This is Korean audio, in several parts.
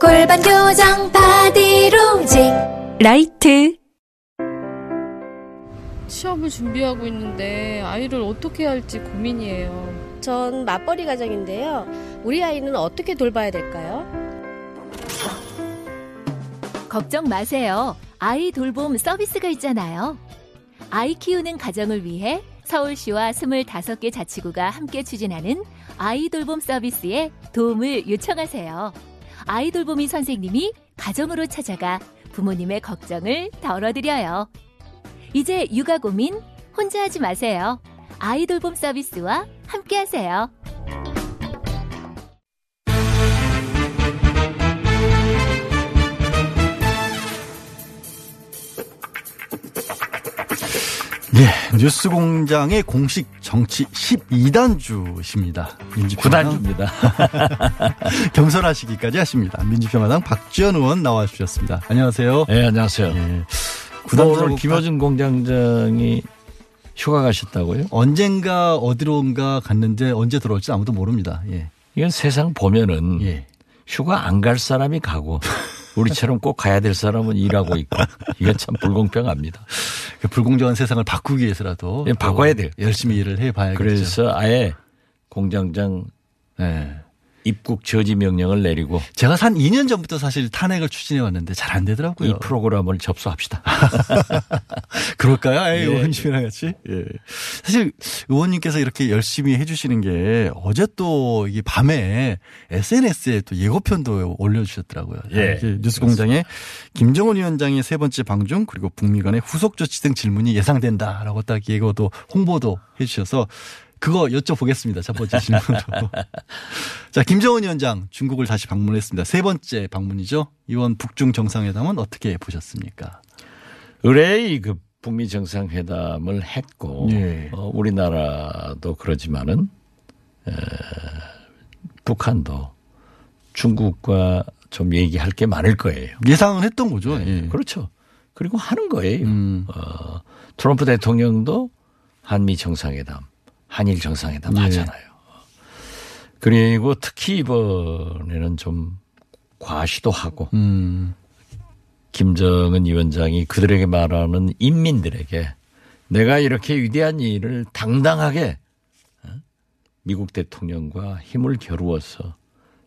골반 교정 바디로직 라이트 시험을 준비하고 있는데 아이를 어떻게 할지 고민이에요. 전 맞벌이 가정인데요. 우리 아이는 어떻게 돌봐야 될까요? 걱정 마세요. 아이 돌봄 서비스가 있잖아요. 아이 키우는 가정을 위해 서울시와 25개 자치구가 함께 추진하는 아이 돌봄 서비스에 도움을 요청하세요. 아이 돌 보미 선생님이 가정으로 찾아가 부모님의 걱정을 덜어드려요. 이제 육아 고민 혼자 하지 마세요. 아이 돌봄 서비스와 함께 하세요. 예, 뉴스 공장의 공식 정치 12단주십니다. 민주평화당 9단주입니다. 경선하시기까지 하십니다. 민주평화당 박지원 의원 나와 주셨습니다. 안녕하세요. 네, 안녕하세요. 예. 구단 오늘 구단주로 김어준 공장장이 휴가 가셨다고요? 언젠가 어디론가 갔는데 언제 들어올지 아무도 모릅니다. 예. 이건 세상 보면은 예. 휴가 안 갈 사람이 가고 우리처럼 꼭 가야 될 사람은 일하고 있고 이건 참 불공평합니다. 그 불공정한 세상을 바꾸기 위해서라도 예, 바꿔야 돼요. 열심히 일을 해 봐야겠죠. 그래서 아예 공장장 예. 입국 저지 명령을 내리고 제가 한 2년 전부터 사실 탄핵을 추진해 왔는데 잘 안 되더라고요. 이 프로그램을 접수합시다. 그럴까요? 예. 의원님이랑 같이. 예. 사실 의원님께서 이렇게 열심히 해주시는 게 어제 또 이게 밤에 SNS에 또 예고편도 올려주셨더라고요. 예. 이렇게 뉴스공장에 김정은 위원장의 세 번째 방중 그리고 북미 간의 후속 조치 등 질문이 예상된다라고 딱 예고도 홍보도 해주셔서 그거 여쭤보겠습니다. 첫 번째 질문으로. 자, 김정은 위원장 중국을 다시 방문했습니다. 세 번째 방문이죠. 이번 북중 정상회담은 어떻게 보셨습니까? 의뢰의 그 북미 정상회담을 했고 예. 어, 우리나라도 그러지만은 에, 북한도 중국과 좀 얘기할 게 많을 거예요. 예상은 했던 거죠. 예, 예. 그렇죠. 그리고 하는 거예요. 음. 어, 트럼프 대통령도 한미 정상회담, 한일 정상회담 예. 하잖아요. 그리고 특히 이번에는 좀 과시도 하고 음. 김정은 위원장이 그들에게 말하는 인민들에게 내가 이렇게 위대한 일을 당당하게 어? 미국 대통령과 힘을 겨루어서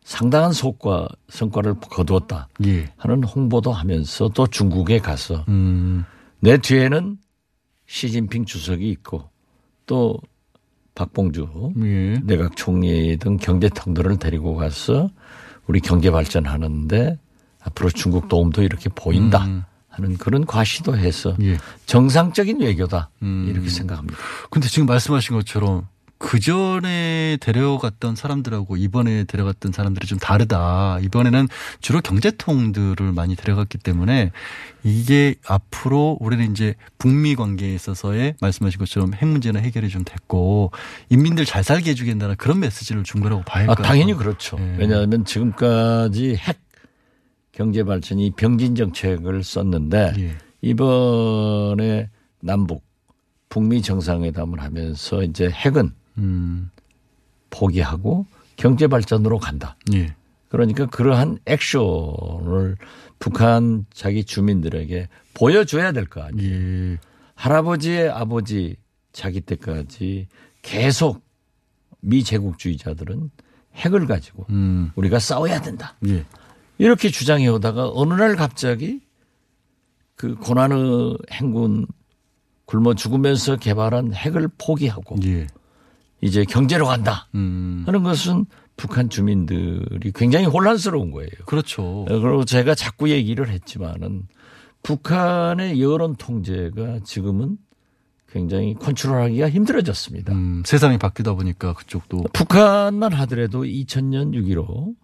상당한 성과, 성과를 거두었다 예. 하는 홍보도 하면서 또 중국에 가서 음. 내 뒤에는 시진핑 주석이 있고 또 박봉주 예. 내각 총리 등 경제통들을 데리고 가서 우리 경제 발전하는데 앞으로 중국 도움도 이렇게 보인다 음. 하는 그런 과시도 해서 예. 정상적인 외교다 음. 이렇게 생각합니다. 근데 지금 말씀하신 것처럼 그 전에 데려갔던 사람들하고 이번에 데려갔던 사람들이 좀 다르다. 이번에는 주로 경제통들을 많이 데려갔기 때문에 이게 앞으로 우리는 이제 북미 관계에 있어서의 말씀하신 것처럼 핵 문제는 해결이 좀 됐고 인민들 잘 살게 해주겠다는 그런 메시지를 준 거라고 봐야 아, 할까요? 당연히 그렇죠. 예. 왜냐하면 지금까지 핵 경제 발전이 병진 정책을 썼는데 예. 이번에 남북 북미 정상회담을 하면서 이제 핵은 음. 포기하고 경제 발전으로 간다. 예. 그러니까 그러한 액션을 북한 자기 주민들에게 보여줘야 될 거 아니에요. 예. 할아버지의 아버지 자기 때까지 계속 미 제국주의자들은 핵을 가지고 음. 우리가 싸워야 된다. 예. 이렇게 주장해 오다가 어느 날 갑자기 그 고난의 행군 굶어 죽으면서 개발한 핵을 포기하고 예. 이제 경제로 간다 음. 하는 것은 북한 주민들이 굉장히 혼란스러운 거예요. 그렇죠. 그리고 제가 자꾸 얘기를 했지만은 북한의 여론 통제가 지금은 굉장히 컨트롤하기가 힘들어졌습니다. 음, 세상이 바뀌다 보니까 그쪽도 북한만 하더라도 2000년 6.15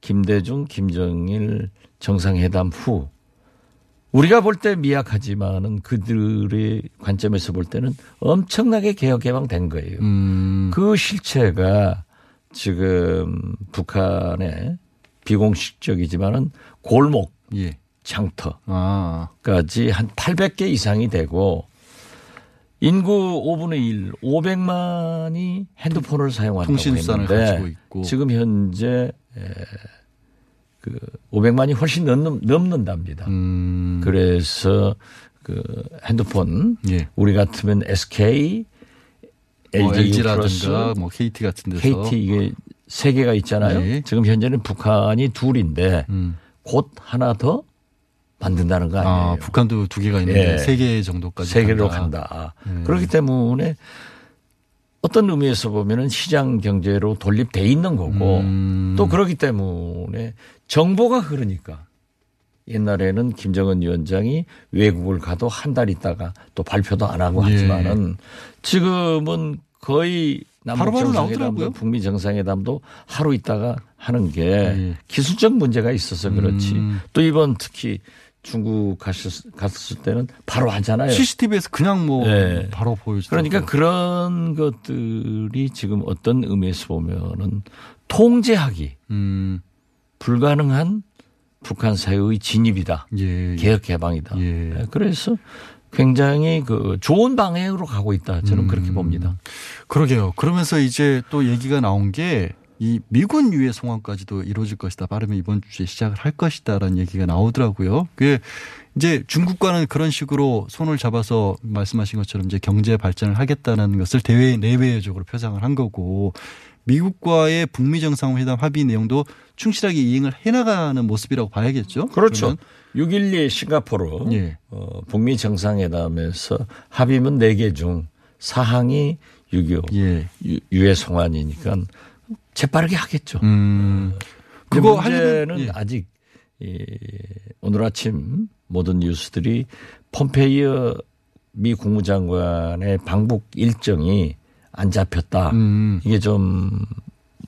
김대중, 김정일 정상회담 후 우리가 볼 때 미약하지만은 그들의 관점에서 볼 때는 엄청나게 개혁 개방된 거예요. 음. 그 실체가 지금 북한의 비공식적이지만은 골목 예. 장터 아. 까지 한 800개 이상이 되고 인구 5분의 1, 500만이 핸드폰을 사용한다고 통신수단을 했는데. 지금 현재 에, 그 500만이 훨씬 넘는, 넘는답니다. 음. 그래서 그 핸드폰 예. 우리 같으면 SK, LG 뭐 LG라든가 뭐 KT 같은 데서 KT 이게 세 개가 있잖아요. 네. 지금 현재는 북한이 둘인데 음. 곧 하나 더 만든다는 거 아니에요. 아, 북한도 두 개가 있는데 예. 세개 정도까지 세계로 간다. 간다. 음. 그렇기 때문에 어떤 의미에서 보면은 시장 경제로 돌립돼 있는 거고 음. 또 그렇기 때문에 정보가 흐르니까 옛날에는 김정은 위원장이 외국을 가도 한 달 있다가 또 발표도 안 하고 예. 하지만은 지금은 거의 남북 바로바로 정상회담도 나오더라고요. 북미 정상회담도 하루 있다가 하는 게 예. 기술적 문제가 있어서 그렇지. 음. 또 이번 특히 중국 갔을, 갔을 때는 바로 하잖아요. CCTV에서 그냥 뭐 예. 바로 보여주죠. 그러니까 그런 것들이 지금 어떤 의미에서 보면은 통제하기 음. 불가능한 북한 사회의 진입이다. 예. 개혁 개방이다. 예. 예, 그래서 굉장히 그 좋은 방향으로 가고 있다. 저는 음. 그렇게 봅니다. 그러게요. 그러면서 이제 또 얘기가 나온 게 이 미군 유해 송환까지도 이루어질 것이다. 빠르면 이번 주에 시작을 할 것이다라는 얘기가 나오더라고요. 그게 이제 중국과는 그런 식으로 손을 잡아서 말씀하신 것처럼 이제 경제 발전을 하겠다는 것을 대외 내외적으로 표상을 한 거고 미국과의 북미 정상회담 합의 내용도 충실하게 이행을 해나가는 모습이라고 봐야겠죠. 그렇죠. 6.12 싱가포르 예. 어, 북미 정상회담에서 합의문 4개 중 사항이 6.25 예. 유- 유해 송환이니까 재빠르게 하겠죠. 음. 그거 그거 문제는 예. 아직 이, 오늘 아침 모든 뉴스들이 폼페이어 미 국무장관의 방북 일정이 안 잡혔다. 음. 이게 좀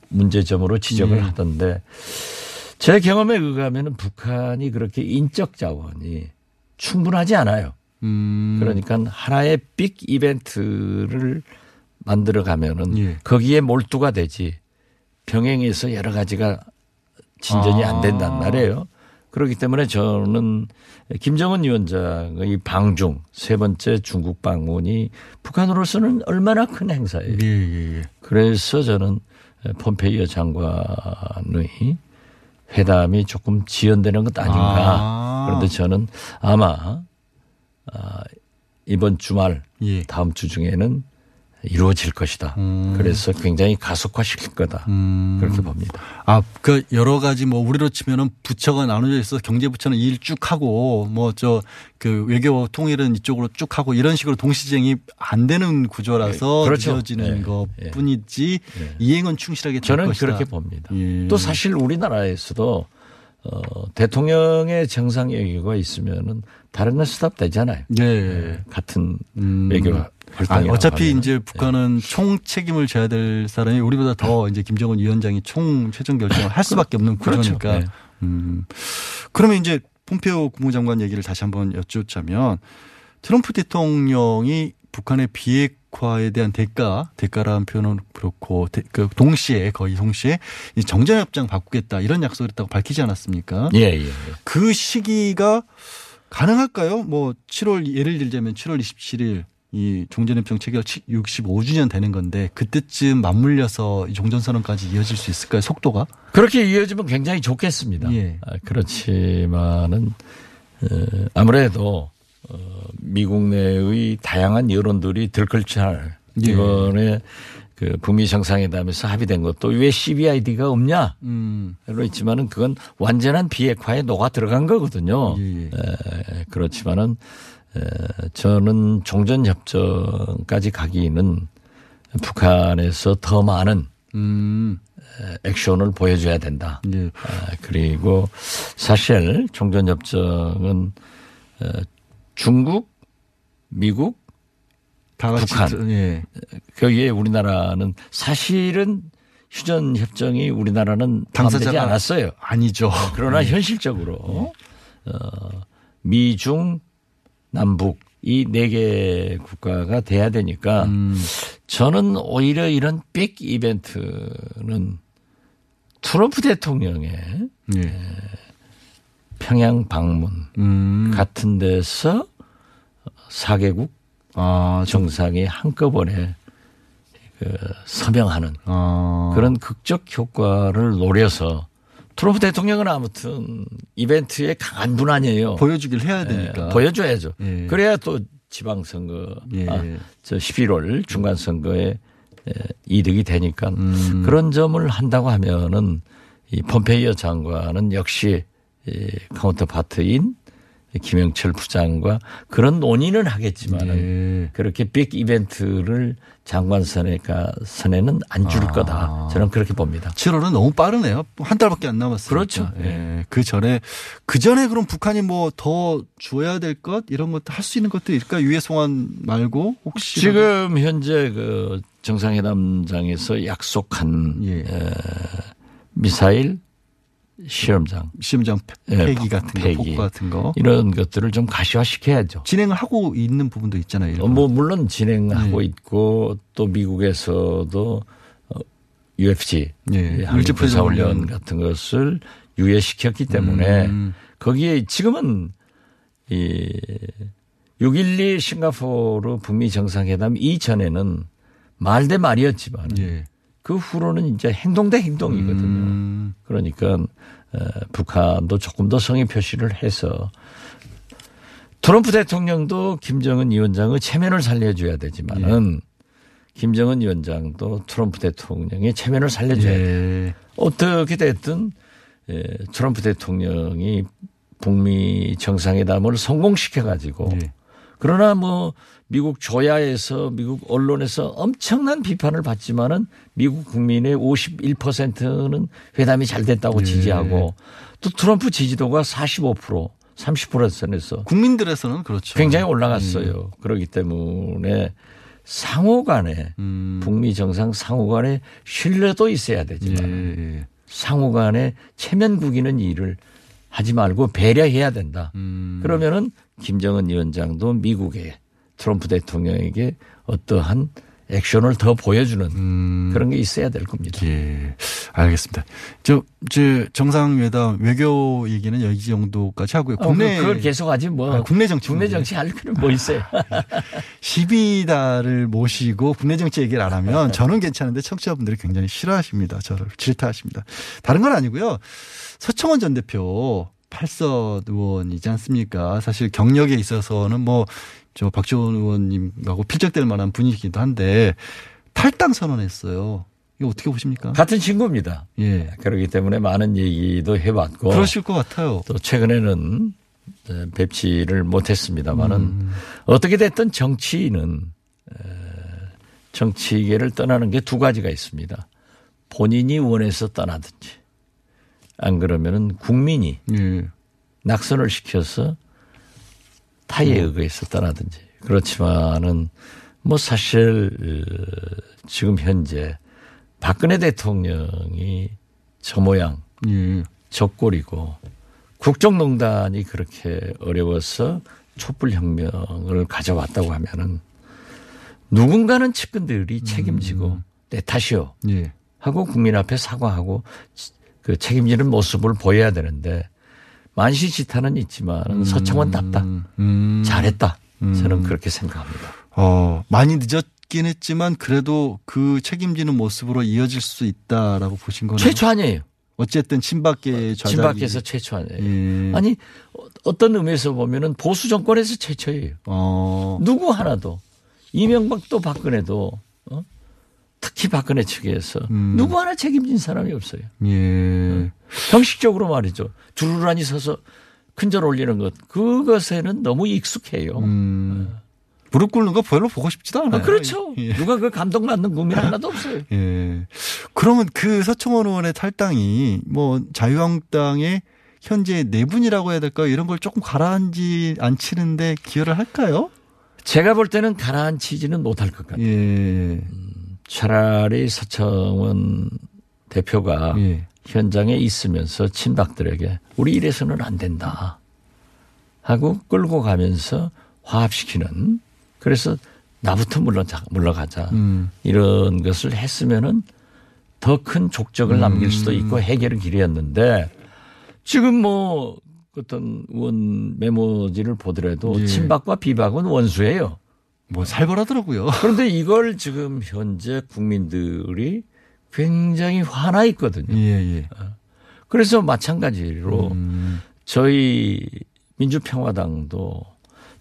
문제점으로 지적을 예. 하던데 제 경험에 의하면 북한이 그렇게 인적 자원이 충분하지 않아요. 음. 그러니까 하나의 빅 이벤트를 만들어 가면은 예. 거기에 몰두가 되지 병행해서 여러 가지가 진전이 아. 안 된단 말이에요. 그렇기 때문에 저는 김정은 위원장의 방중 세 번째 중국 방문이 북한으로서는 얼마나 큰 행사예요. 예, 예, 예. 그래서 저는 폼페이어 장관의 회담이 조금 지연되는 것 아닌가. 아. 그런데 저는 아마 아, 이번 주말 예. 다음 주 중에는 이루어질 것이다. 음. 그래서 굉장히 가속화시킬 거다. 음. 그렇게 봅니다. 아, 그 여러 가지 뭐 우리로 치면은 부처가 나눠져 있어서 경제부처는 일 쭉 하고 뭐 저 그 외교 통일은 이쪽으로 쭉 하고 이런 식으로 동시쟁이 안 되는 구조라서 네, 그렇죠. 늦어지는 네, 것뿐이지 네. 이행은 충실하게 될 저는 것이다. 그렇게 봅니다. 예. 또 사실 우리나라에서도 어, 대통령의 정상 외교가 있으면은 다른 날 스탑 되잖아요. 네. 같은 음. 외교 아, 활동이 어차피 이제 북한은 총 책임을 져야 될 사람이 우리보다 더 이제 김정은 위원장이 총 최종 결정을 할 수밖에 없는 그렇죠. 구조니까. 네. 음. 그러면 이제 폼페오 국무장관 얘기를 다시 한번 여쭙자면 트럼프 대통령이 북한의 비핵화에 대한 대가, 대가라는 표현은 그렇고 대- 그 동시에 거의 동시에 이 정전협정 바꾸겠다 이런 약속을 했다고 밝히지 않았습니까? 예, 예. 그 시기가 가능할까요? 뭐 7월 예를 들자면 7월 27일 이 종전협정 체결 65주년 되는 건데 그때쯤 맞물려서 이 종전선언까지 이어질 수 있을까요? 속도가? 그렇게 이어지면 굉장히 좋겠습니다. 예. 아, 그렇지만은 어, 아무래도 어, 미국 내의 다양한 여론들이 들끓할 예. 이번에 그 북미 정상회담에서 합의된 것도 왜 CBID가 없냐? 음. 로 있지만은 그건 완전한 비핵화에 녹아 들어간 거거든요. 예, 예. 에, 그렇지만은 에, 저는 종전협정까지 가기는 북한에서 더 많은 음. 에, 액션을 보여줘야 된다. 예. 아, 그리고 사실 종전협정은 어, 중국, 미국, 북한. 들- 예. 거기에 우리나라는 사실은 휴전 협정이 우리나라는 당사되지 않았어요. 아니죠. 그러나 현실적으로 어, 미중 남북 이 네 개 국가가 돼야 되니까 음. 저는 오히려 이런 빅 이벤트는 트럼프 대통령의 예. 평양 방문 음. 같은 데서 4개국 아, 좀, 정상이 한꺼번에 그 서명하는 아. 그런 극적 효과를 노려서 트럼프 대통령은 아무튼 이벤트에 강한 분 아니에요. 보여주길 해야 예, 되니까. 보여줘야죠. 예. 그래야 또 지방선거, 예. 아, 저 11월 중간선거에 에, 이득이 되니까 음. 그런 점을 한다고 하면은 이 폼페이오 장관은 역시 이 카운터파트인 김영철 부장과 그런 논의는 하겠지만은 예. 그렇게 빅 이벤트를 장관 선에가 선에는 안줄 아. 거다. 저는 그렇게 봅니다. 7월은 너무 빠르네요. 한 달밖에 안 남았어요. 그렇죠. 예. 그 전에 그 전에 그럼 북한이 뭐 더 줘야 될 것 이런 것도 할 수 있는 것도 있을까? 유해 송환 말고 혹시 지금 현재 그 정상회담장에서 약속한 예. 에, 미사일 실험장 시험장 예, 폐기 같은 거, 폐기. 폭 같은 거 이런 것들을 좀 가시화시켜야죠. 진행을 하고 있는 부분도 있잖아요. 어, 일본. 뭐 물론 진행하고 예. 있고 또 미국에서도 어, UFC 예. 한국 군사훈련 훈련. 같은 것을 유예시켰기 때문에 음. 거기에 지금은 이 6.12 싱가포르 북미 정상회담 이전에는 말 대 말이었지만 예. 그 후로는 이제 행동 대 행동이거든요. 음. 그러니까 어, 북한도 조금 더 성의 표시를 해서 트럼프 대통령도 김정은 위원장의 체면을 살려줘야 되지만은 김정은 위원장도 트럼프 대통령의 체면을 살려줘야 돼요. 예. 어떻게 됐든 예, 트럼프 대통령이 북미 정상회담을 성공시켜 가지고 예. 그러나 뭐 미국 조야에서 미국 언론에서 엄청난 비판을 받지만은 미국 국민의 51%는 회담이 잘 됐다고 예. 지지하고 또 트럼프 지지도가 45% 30%선에서 국민들에서는 그렇죠. 굉장히 올라갔어요. 그렇기 때문에 상호 간에 음. 북미 정상 상호 간에 신뢰도 있어야 되지만 예. 예. 상호 간에 체면 구기는 일을 하지 말고 배려해야 된다. 음. 그러면은 김정은 위원장도 미국에 트럼프 대통령에게 어떠한 액션을 더 보여주는 음. 그런 게 있어야 될 겁니다. 예, 알겠습니다. 저, 저 정상회담 외교 얘기는 여기 정도까지 하고요. 어, 국내 그- 그걸 계속하지 뭐 아, 국내 정치 국내. 정치 할 필요 뭐 있어요? 12달을 모시고 국내 정치 얘기를 안 하면 저는 괜찮은데 청취자분들이 굉장히 싫어하십니다. 저를 질타하십니다. 다른 건 아니고요. 서청원 전 대표 팔선 의원이지 않습니까? 사실 경력에 있어서는 뭐 저 박지원 의원님하고 필적될 만한 분이기도 한데 탈당 선언했어요. 이거 어떻게 보십니까? 같은 친구입니다. 예. 그렇기 때문에 많은 얘기도 해봤고 그러실 것 같아요. 또 최근에는 에, 뵙지를 못했습니다만은 음. 어떻게 됐든 정치인은 에, 정치계를 떠나는 게 두 가지가 있습니다. 본인이 원해서 떠나든지 안 그러면은 국민이 예. 낙선을 시켜서 타의에 의해서 떠나든지 그렇지만은 뭐 사실 어, 지금 현재 박근혜 대통령이 저 모양 예. 적골이고 국정농단이 그렇게 어려워서 촛불혁명을 가져왔다고 하면은 누군가는 측근들이 책임지고 내 탓이요 예. 하고 국민 앞에 사과하고 그 책임지는 모습을 보여야 되는데 만시지탄은 있지만 서청원 답다 음. 잘했다 저는 음. 그렇게 생각합니다. 어, 많이 늦었긴 했지만 그래도 그 책임지는 모습으로 이어질 수 있다라고 보신 거네요. 최초 아니에요. 어쨌든 친박계 좌작이 진박에서 최초 아니에요. 예. 아니 어- 어떤 의미에서 보면은 보수 정권에서 최초예요. 어. 누구 하나도 이명박도 박근혜도 어? 특히 박근혜 측에서 음. 누구 하나 책임진 사람이 없어요. 예. 형식적으로 말이죠. 두루라니 서서 큰절 올리는 것 그것에는 너무 익숙해요. 음. 무릎 꿇는 거 별로 보고 싶지도 않아요. 아, 그렇죠. 예. 누가 그 감동받는 국민 하나도 없어요. 예. 그러면 그 서청원 의원의 탈당이 뭐 자유한국당의 현재 내분이라고 해야 될까요? 이런 걸 조금 가라앉지 않치는데 기여를 할까요? 제가 볼 때는 가라앉히지는 못할 것 같아요. 예. 차라리 서청원 대표가 예. 현장에 있으면서 친박들에게 우리 이래서는 안 된다 하고 끌고 가면서 화합시키는 그래서 나부터 물러자, 물러가자 음. 이런 것을 했으면은 더 큰 족적을 남길 수도 음. 있고 해결의 길이었는데 지금 뭐 어떤 의원 메모지를 보더라도 예. 친박과 비박은 원수예요. 뭐 살벌하더라고요. 그런데 이걸 지금 현재 국민들이 굉장히 화나 있거든요. 예, 예. 그래서 마찬가지로 음. 저희 민주평화당도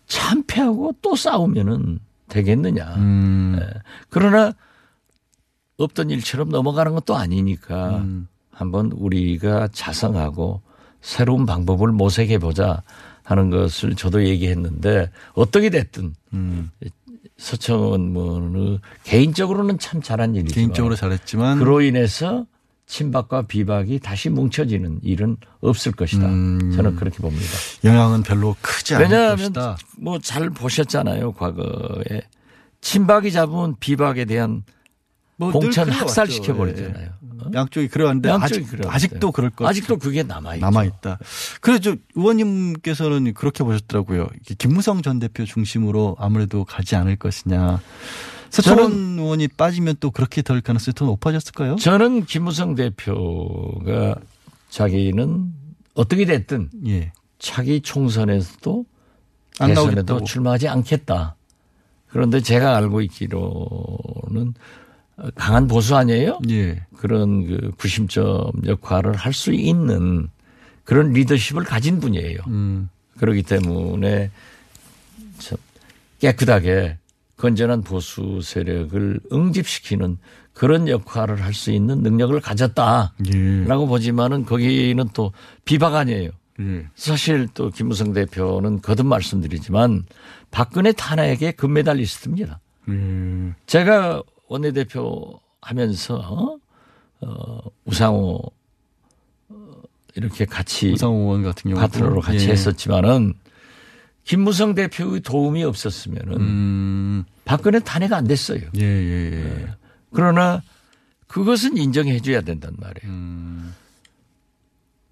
참패하고 또 싸우면은 되겠느냐. 음. 예. 그러나 없던 일처럼 넘어가는 것도 아니니까 음. 한번 우리가 자성하고 새로운 방법을 모색해 보자 하는 것을 저도 얘기했는데 어떻게 됐든 음. 서청원 의원의 개인적으로는 참 잘한 일이지만 개인적으로 잘했지만 그로 인해서 친박과 비박이 다시 뭉쳐지는 일은 없을 것이다. 음. 저는 그렇게 봅니다. 영향은 별로 크지 않을 왜냐하면 것이다. 뭐 잘 보셨잖아요. 과거에 친박이 잡은 비박에 대한 뭐 공천. 학살시켜 예. 버리잖아요. 어? 양쪽이 그래왔는데 양쪽이 아직, 그래왔는데. 아직도 그럴 것 아직도 그게 남아 있죠. 남아 있다. 그래 저 의원님께서는 그렇게 보셨더라고요. 김무성 전 대표 중심으로 아무래도 가지 않을 것이냐. 서청원 의원이 빠지면 또 그렇게 될 가능성이 더 높아졌을까요? 저는 김무성 대표가 자기는 어떻게 됐든 예. 차기 총선에서도 안 대선에도 나오겠다고. 출마하지 않겠다. 그런데 제가 알고 있기로는 강한 보수 아니에요? 예. 그런 그 구심점 역할을 할 수 있는 그런 리더십을 가진 분이에요. 음. 그렇기 때문에 참 깨끗하게 건전한 보수 세력을 응집시키는 그런 역할을 할 수 있는 능력을 가졌다라고 예. 보지만은 거기는 또 비박 아니에요. 예. 사실 또 김무성 대표는 거듭 말씀드리지만 박근혜 탄핵의 금메달리스트입니다. 예. 제가 원내대표 하면서 어, 우상호 어, 이렇게 같이 우상호 의원 같은 경우 파트너로 같이 했었지만은 김무성 대표의 도움이 없었으면은 음. 박근혜 탄핵 안 됐어요. 예, 예, 예. 그러나 그것은 인정해 줘야 된단 말이에요. 음.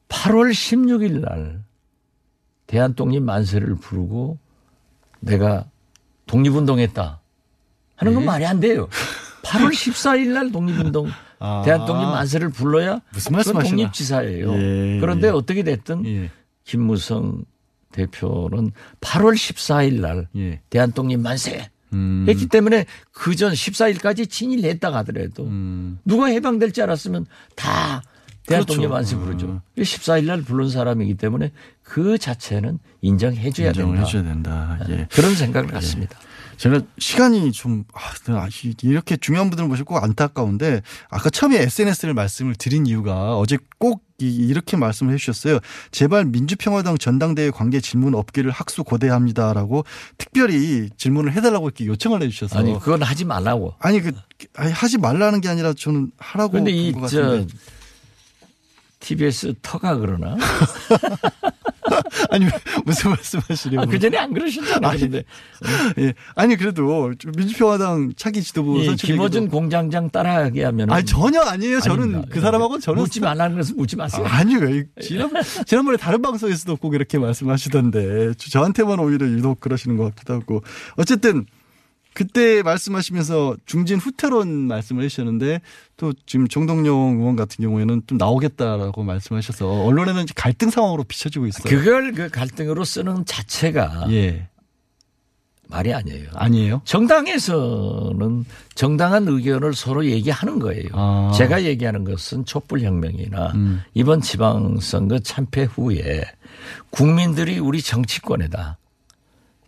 8월 16일 날 대한독립 만세를 부르고 내가 독립운동했다 하는 건 예? 말이 안 돼요. 8월 14일 날 독립운동 아. 대한 독립 만세를 불러야 무슨 말씀하시나? 독립지사예요. 예, 그런데 예. 어떻게 됐든 예. 김무성 대표는 8월 14일 날 예. 대한 독립 만세 음. 했기 때문에 그 전 14일까지 친일했다가 하더라도 음. 누가 해방될 줄 알았으면 다 대한독립 그렇죠. 만세 음. 부르죠. 14일 날 부른 사람이기 때문에 그 자체는 인정해 줘야 인정을 된다. 해줘야 된다. 예. 그런 생각을 갖습니다. 제가 시간이 좀, 아, 아, 이렇게 중요한 분들을 모시고 안타까운데 아까 처음에 SNS를 말씀을 드린 이유가 어제 꼭 이- 이렇게 말씀을 해 주셨어요. 제발 민주평화당 전당대회 관계 질문 없기를 학수 고대합니다라고 특별히 질문을 해달라고 이렇게 요청을 해 주셔서. 아니 그건 하지 말라고. 아니, 그, 아니, 하지 말라는 게 아니라 저는 하라고. 그런데 한것이저 같은데. TBS 터가 그러나? 아니, 무슨 말씀 하시려고. 아, 그 전에 안 그러셨잖아요. 아니, 그런데 예. 아니, 그래도 좀 민주평화당 차기 지도부 이 선출 김어준 공장장 따라하게 하면 아니, 전혀 아니에요. 저는 그 사람하고 저는 묻지 말라는 것은 묻지 마세요. 아니 왜 지난번 지난번에 다른 방송에서도 꼭 이렇게 말씀하시던데 저- 저한테만 오히려 유독 그러시는 것 같기도 하고 어쨌든 그때 말씀하시면서 중진 후퇴론 말씀을 해주셨는데 또 지금 정동영 의원 같은 경우에는 좀 나오겠다라고 말씀하셔서 언론에는 갈등 상황으로 비춰지고 있어요. 그걸 그 갈등으로 쓰는 자체가 예 말이 아니에요. 아니에요? 정당에서는 정당한 의견을 서로 얘기하는 거예요. 아. 제가 얘기하는 것은 촛불혁명이나 음. 이번 지방선거 참패 후에 국민들이 우리 정치권에다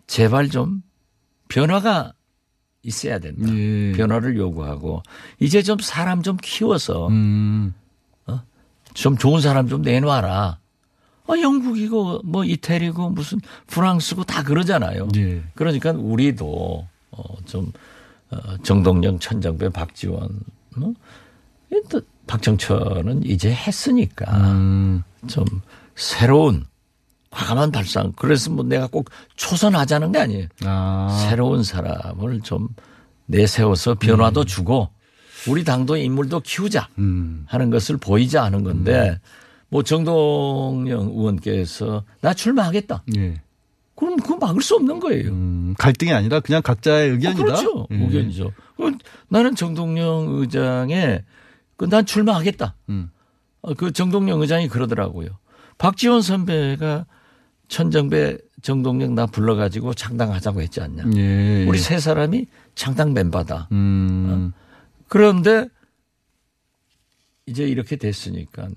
제발 좀 변화가 있어야 된다. 예. 변화를 요구하고 이제 좀 사람 좀 키워서 음. 좀 좋은 사람 좀 내놔라. 아, 영국이고 뭐 이태리고 무슨 프랑스고 다 그러잖아요. 예. 그러니까 우리도 어, 좀 어, 정동영, 천정배, 박지원, 뭐, 이또 박정철은 이제 했으니까 음. 좀 새로운 과감한 발상. 그래서 뭐 내가 꼭 초선하자는 게 아니에요. 아. 새로운 사람을 좀 내세워서 변화도 주고 우리 당도 인물도 키우자 음. 하는 것을 보이자 하는 건데 뭐 정동영 의원께서 나 출마하겠다. 예. 그럼 그건 막을 수 없는 거예요. 음, 갈등이 아니라 그냥 각자의 의견이다. 어, 그렇죠. 예. 의견이죠. 나는 정동영 의장의 그난 출마하겠다. 음. 어, 그 정동영 의장이 그러더라고요. 박지원 선배가 천정배 정동영 나 불러가지고 창당하자고 했지 않냐. 예. 우리 예. 세 사람이 창당 멤버다. 음. 그런데 이제 이렇게 됐으니까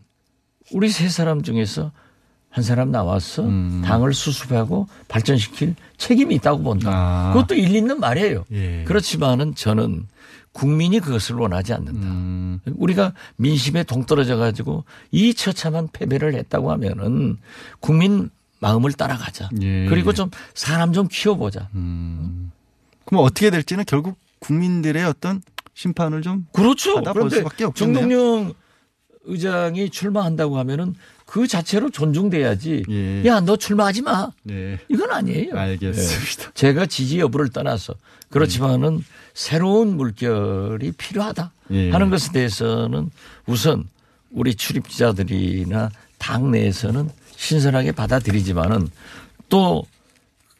우리 세 사람 중에서 한 사람 나와서 음. 당을 수습하고 발전시킬 책임이 있다고 본다. 아. 그것도 일리 있는 말이에요. 예. 그렇지만은 저는 국민이 그것을 원하지 않는다. 음. 우리가 민심에 동떨어져 가지고 이 처참한 패배를 했다고 하면은 국민 마음을 따라가자. 예. 그리고 좀 사람 좀 키워보자. 음. 그럼 어떻게 될지는 결국 국민들의 어떤 심판을 좀 그렇죠. 그런데 수밖에 없겠네요. 정동영 의장이 출마한다고 하면은 그 자체로 존중돼야지. 예. 야, 너 출마하지 마. 네. 이건 아니에요. 알겠습니다. 예. 제가 지지 여부를 떠나서 그렇지만은 새로운 물결이 필요하다 예. 하는 것에 대해서는 우선 우리 출입 기자들이나 당 내에서는 신선하게 받아들이지만은 또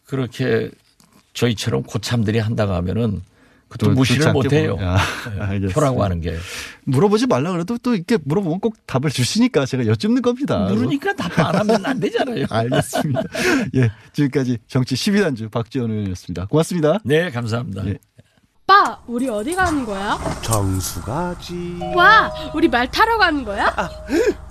그렇게 저희처럼 고참들이 한다고 하면은 그것도 또 무시를 좋지 않게 못 해요. 보면. 아, 알겠습니다. 표라고 하는 게. 물어보지 말라 그래도 또 이렇게 물어보면 꼭 답을 주시니까 제가 여쭙는 겁니다. 물으니까 답 안 하면 안 되잖아요. 알겠습니다. 예, 지금까지 정치 12단주 박지원 의원이었습니다. 고맙습니다. 네, 감사합니다. 예. 오빠, 우리 어디 가는 거야? 정수 가지. 와, 우리 말 타러 가는 거야?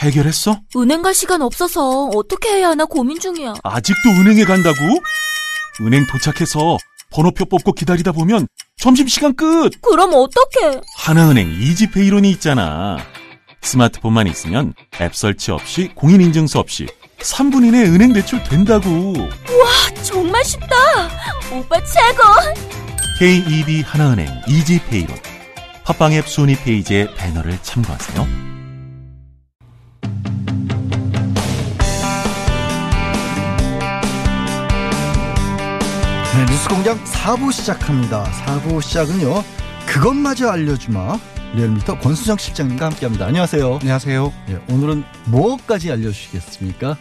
해결했어? 은행 갈 시간 없어서 어떻게 해야 하나 고민 중이야. 아직도 은행에 간다고? 은행 도착해서 번호표 뽑고 기다리다 보면 점심시간 끝! 그럼 어떡해? 하나은행 이지페이론이 있잖아. 스마트폰만 있으면 앱 설치 없이 공인인증서 없이 3분 이내 은행 대출 된다고. 와, 정말 쉽다. 오빠 최고. KEB 하나은행 이지페이론. 팟빵 앱 순위 페이지의 배너를 참고하세요. 네, 뉴스공장 4부 시작합니다. 4부 시작은요. 그것마저 알려주마. 리얼미터 권수정 실장님과 함께합니다. 안녕하세요. 안녕하세요. 예, 오늘은 뭐까지 알려주시겠습니까?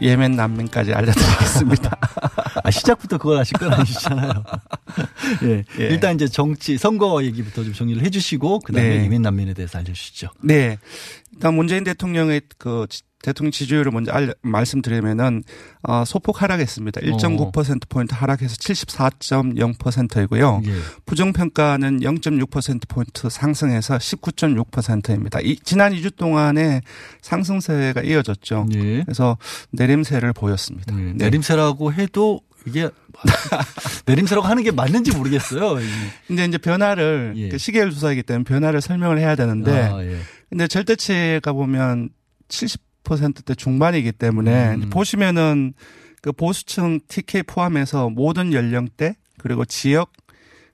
예멘 난민까지 알려드리겠습니다. 아, 시작부터 그걸 하실 건 아니시잖아요. 예, 예. 일단 이제 정치, 선거 얘기부터 좀 정리를 해주시고, 그 다음에 네. 예멘 난민에 대해서 알려주시죠. 네. 일단 문재인 대통령의 그 지- 대통령 지지율을 먼저 알, 말씀드리면은 어, 소폭 하락했습니다. 1.9% 포인트 하락해서 74.0%이고요. 예. 부정 평가는 0.6% 포인트 상승해서 19.6%입니다. 이 지난 2주 동안에 상승세가 이어졌죠. 예. 그래서 내림세를 보였습니다. 네, 네. 내림세라고 해도 이게 내림세라고 하는 게 맞는지 모르겠어요. 이- 근데 이제 변화를 예. 그 시계열 조사이기 때문에 변화를 설명을 해야 되는데 아, 예. 근데 절대치가 보면 70% 대 중반이기 때문에 음. 보시면은 그 보수층 TK 포함해서 모든 연령대 그리고 지역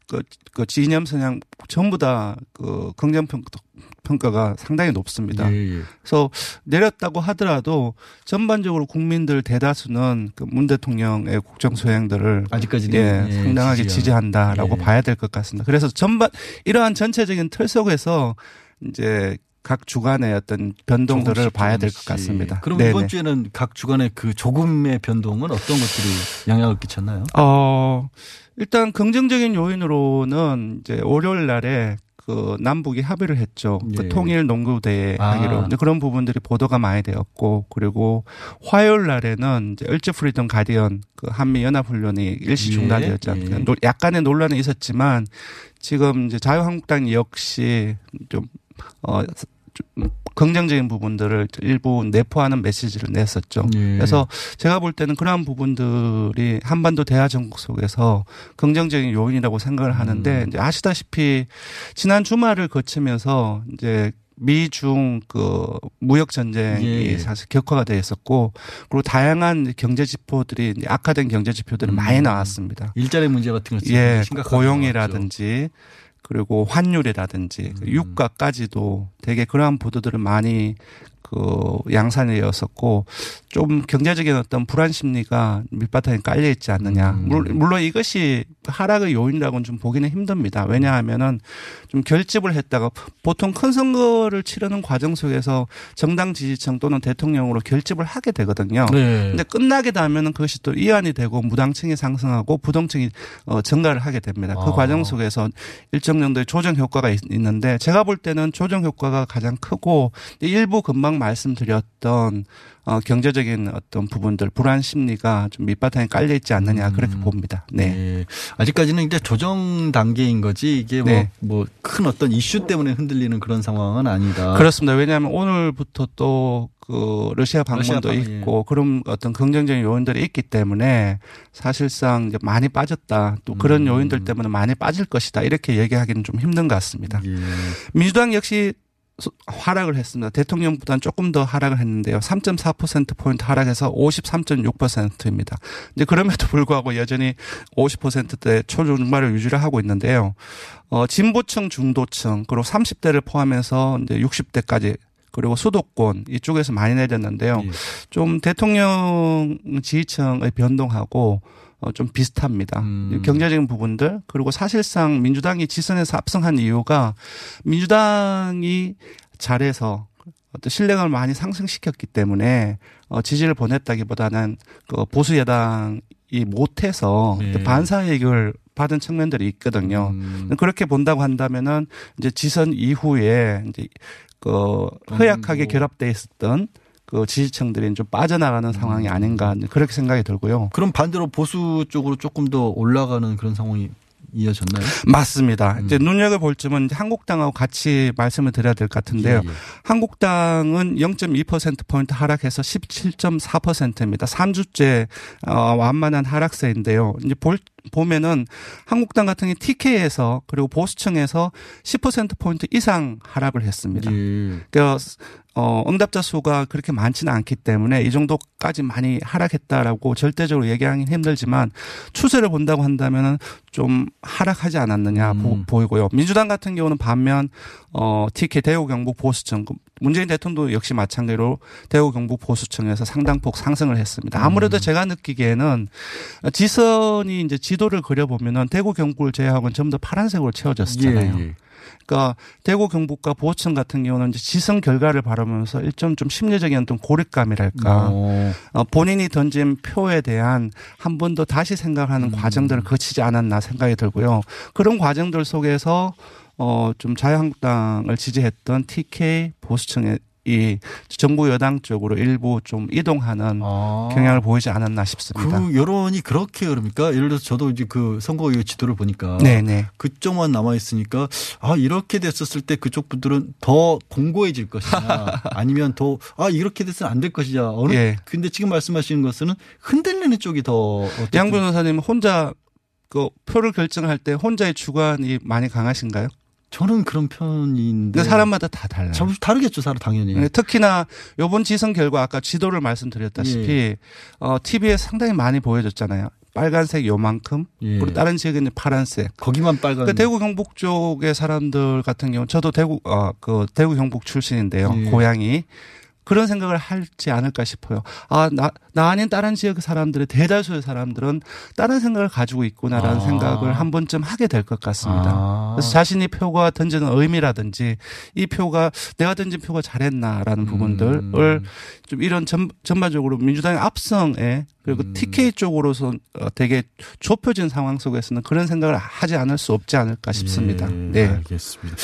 그, 그 진영 성향 전부 다 그 긍정 평가 평가가 상당히 높습니다. 예, 예. 그래서 내렸다고 하더라도 전반적으로 국민들 대다수는 그 문 대통령의 국정 수행들을 아직까지는 예, 예, 상당하게 지지하는. 지지한다라고 예. 봐야 될 것 같습니다. 그래서 전반 이러한 전체적인 틀 속에서 이제 각 주간의 어떤 변동들을 봐야 될 것. 같습니다. 그럼 네네. 이번 주에는 각 주간의 그 조금의 변동은 어떤 것들이 영향을 끼쳤나요? 어, 일단 긍정적인 요인으로는 이제 월요일 날에 그 남북이 합의를 했죠. 그 예. 통일 농구대회 아. 하기로. 그런 부분들이 보도가 많이 되었고, 그리고 화요일 날에는 이제 을지 프리덤 가디언 그 한미 연합 훈련이 일시 예. 중단되었지 않습니까? 예. 노- 약간의 논란이 있었지만 지금 이제 자유한국당 역시 좀 어, 좀 긍정적인 부분들을 일부 내포하는 메시지를 냈었죠. 예. 그래서 제가 볼 때는 그러한 부분들이 한반도 대화 정국 속에서 긍정적인 요인이라고 생각을 하는데 음. 이제 아시다시피 지난 주말을 거치면서 이제 미중 그 무역 전쟁이 예, 예. 사실 격화가 돼 있었고 그리고 다양한 경제 지표들이 악화된 경제 지표들이 음. 많이 나왔습니다. 일자리 문제 같은 것 예, 고용이라든지 그리고 환율이라든지 그 유가까지도 되게 그러한 보도들을 많이 그 양산이었었고 좀 경제적인 어떤 불안 심리가 밑바탕에 깔려 있지 않느냐. 음. 물- 물론 이것이 하락의 요인이라고는 좀 보기는 힘듭니다. 왜냐하면은 좀 결집을 했다가 보통 큰 선거를 치르는 과정 속에서 정당 지지층 또는 대통령으로 결집을 하게 되거든요. 네. 근데 끝나게 되면은 그것이 또 이완이 되고 무당층이 상승하고 부동층이 어 증가를 하게 됩니다. 그 아. 과정 속에서 일정 정도의 조정 효과가 있, 는데 제가 볼 때는 조정 효과가 가장 크고 일부 금방 말씀드렸던 어 경제적인 어떤 부분들 불안 심리가 좀 밑바탕에 깔려 있지 않느냐 그렇게 봅니다. 네. 예. 아직까지는 이제 조정 단계인 거지 이게 네. 뭐뭐큰 어떤 이슈 때문에 흔들리는 그런 상황은 아니다. 그렇습니다. 왜냐하면 오늘부터 또 그 러시아 방문도 러시아 방문, 있고 그런 어떤 긍정적인 요인들이 있기 때문에 사실상 이제 많이 빠졌다. 또 그런 음. 요인들 때문에 많이 빠질 것이다. 이렇게 얘기하기는 좀 힘든 것 같습니다. 예. 민주당 역시 소- 하락을 했습니다. 대통령보다는 조금 더 하락을 했는데요. 3.4%포인트 하락해서 53.6%입니다. 이제 그럼에도 불구하고 여전히 50%대 초중반을 유지를 하고 있는데요. 어, 진보층, 중도층, 그리고 30대를 포함해서 이제 60대까지 그리고 수도권 이쪽에서 많이 내렸는데요. 예. 좀 대통령 지지층의 변동하고 어, 좀 비슷합니다. 음. 경제적인 부분들 그리고 사실상 민주당이 지선에서 압승한 이유가 민주당이 잘해서 어떤 신뢰감을 많이 상승시켰기 때문에 어, 지지를 보냈다기보다는 그 보수 여당이 못해서 네. 반사이익을 받은 측면들이 있거든요. 음. 그렇게 본다고 한다면은 이제 지선 이후에 이제 그 허약하게 뭐. 결합돼 있었던 그 지지층들이 좀 빠져나가는 상황이 아닌가 그렇게 생각이 들고요. 그럼 반대로 보수 쪽으로 조금 더 올라가는 그런 상황이 이어졌나요? 맞습니다. 음. 이제 눈여겨볼 점은 한국당하고 같이 말씀을 드려야 될 것 같은데요. 예, 예. 한국당은 0.2%포인트 하락해서 17.4%입니다. 3주째 어, 완만한 하락세인데요. 이제 볼, 보면은 한국당 같은 경우 TK에서 그리고 보수층에서 10%포인트 이상 하락을 했습니다. 예. 그러니까 어, 응답자 수가 그렇게 많지는 않기 때문에 이 정도까지 많이 하락했다라고 절대적으로 얘기하기는 힘들지만 추세를 본다고 한다면은 좀 하락하지 않았느냐 음. 보, 이고요 민주당 같은 경우는 반면 어, TK 대구 경북 보수층 그 문재인 대통령도 역시 마찬가지로 대구 경북 보수층에서 상당폭 상승을 했습니다. 아무래도 음. 제가 느끼기에는 지선이 이제 지도를 그려보면은 대구 경북을 제외하고는 전부 다 파란색으로 채워졌잖아요. 예, 예. 그러니까 대구 경북과 보호층 같은 경우는 이제 지성 결과를 바라보면서 일점 좀 심리적인 어떤 고립감이랄까 어. 어, 본인이 던진 표에 대한 한 번 더 다시 생각하는 음. 과정들을 거치지 않았나 생각이 들고요. 그런 과정들 속에서 어, 좀 자유한국당을 지지했던 TK 보수층의 이 정부 여당 쪽으로 일부 좀 이동하는 아. 경향을 보이지 않았나 싶습니다. 그 여론이 그렇게 그럽니까? 예를 들어서 저도 이제 그 선거의 지도를 보니까 네네. 그쪽만 남아 있으니까 아 이렇게 됐었을 때 그쪽 분들은 더 공고해질 것이냐 아니면 더 아 이렇게 됐으면 안 될 것이냐 어느 예. 근데 지금 말씀하시는 것은 흔들리는 쪽이 더 양 변호사님 혼자 그 표를 결정할 때 혼자의 주관이 많이 강하신가요? 저는 그런 편인데 사람마다 다 달라요. 참 다르겠죠, 사람 당연히. 네, 특히나 요번 지선 결과 아까 지도를 말씀드렸다시피 예. 어 TV에 상당히 많이 보여줬잖아요. 빨간색 요만큼 예. 그리고 다른 지역에는 파란색. 거기만 빨간. 그러니까 대구 경북 쪽의 사람들 같은 경우 저도 대구 어그 대구 경북 출신인데요. 예. 고향이 그런 생각을 할지 않을까 싶어요. 아, 나, 나 아닌 다른 지역 사람들의 대다수의 사람들은 다른 생각을 가지고 있구나라는 아. 생각을 한 번쯤 하게 될 것 같습니다. 아. 그래서 자신이 표가 던지는 의미라든지 이 표가 내가 던진 표가 잘했나라는 부분들을 좀 이런 전, 전반적으로 민주당의 압승에 그리고 TK 쪽으로서 어, 되게 좁혀진 상황 속에서는 그런 생각을 하지 않을 수 없지 않을까 싶습니다. 예, 네. 알겠습니다.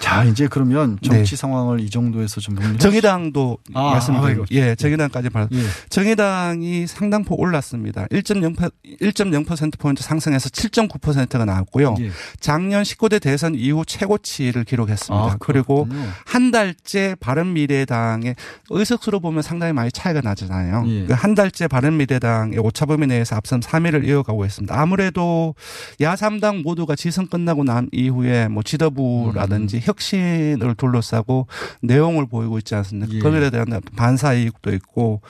자, 이제 그러면 정치 상황을 이 정도에서 좀. 정의당도 아, 말씀드리고 아이고. 예, 정의당까지 말. 예. 정의당이 상당폭 올랐습니다. 1.0 1.0% 포인트 상승해서 7.9%가 나왔고요. 예. 작년 19대 대선 이후 최고치를 기록했습니다. 아, 그리고. 한 달째 바른미래당의 의석수로 보면 상당히 많이 차이가 나잖아요. 예. 그한 달째 바른미래당의 오차범위 내에서 앞선 3위를 이어가고 있습니다. 아무래도 야3당 모두가 지선 끝나고 난 이후에 뭐 지도부라든지 혁신을 둘러싸고 내용을 보이고 있지 않습니까? 예. 대한 반사 이익도 있고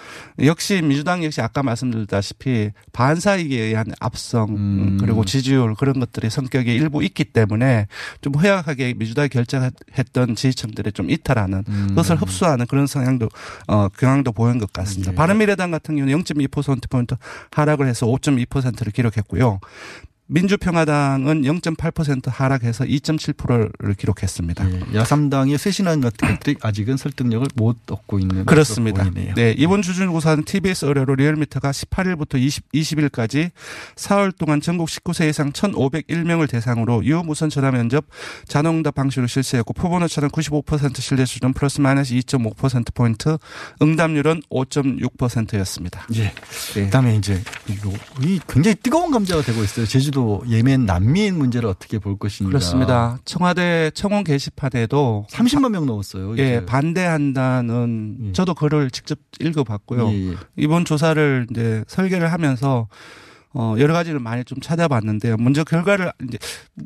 역시 민주당 역시 아까 말씀드렸다시피 반사 이익에 의한 압성 음, 그리고 지지율 그런 것들이 성격이 일부 있기 때문에 좀 허약하게 민주당이 결정했던 지지층들이 좀 이탈하는 그것을 흡수하는 그런 성향도 어 경향도 보인 것 같습니다. 바른미래당 같은 경우는 0.2% 포인트 하락을 해서 5.2%를 기록했고요. 민주평화당은 0.8% 하락해서 2.7%를 기록했습니다. 야삼당의 쇄신안 같은 것들이 아직은 설득력을 못 얻고 있는 그렇습니다. 네, 이번 주중조사는 TBS 의뢰로 리얼미터가 18일부터 20, 20일까지 사흘 동안 전국 19세 이상 1,501명을 대상으로 유무선 전화 면접 자동응답 방식으로 실시했고 표본 오차는 95% 신뢰 수준 플러스 마이너스 2.5% 포인트, 응답률은 5.6%였습니다. 예. 그다음에 이제 이 굉장히 뜨거운 감자가 되고 있어요. 제주 도 예멘 난민 문제를 어떻게 볼 것인가. 그렇습니다. 청와대 청원 게시판에도 30만 명 넘었어요. 예, 이제. 반대한다는 저도 글을 직접 읽어봤고요. 예, 예. 이번 조사를 이제 설계를 하면서 어 여러 가지를 많이 좀 찾아봤는데요. 먼저 결과를 이제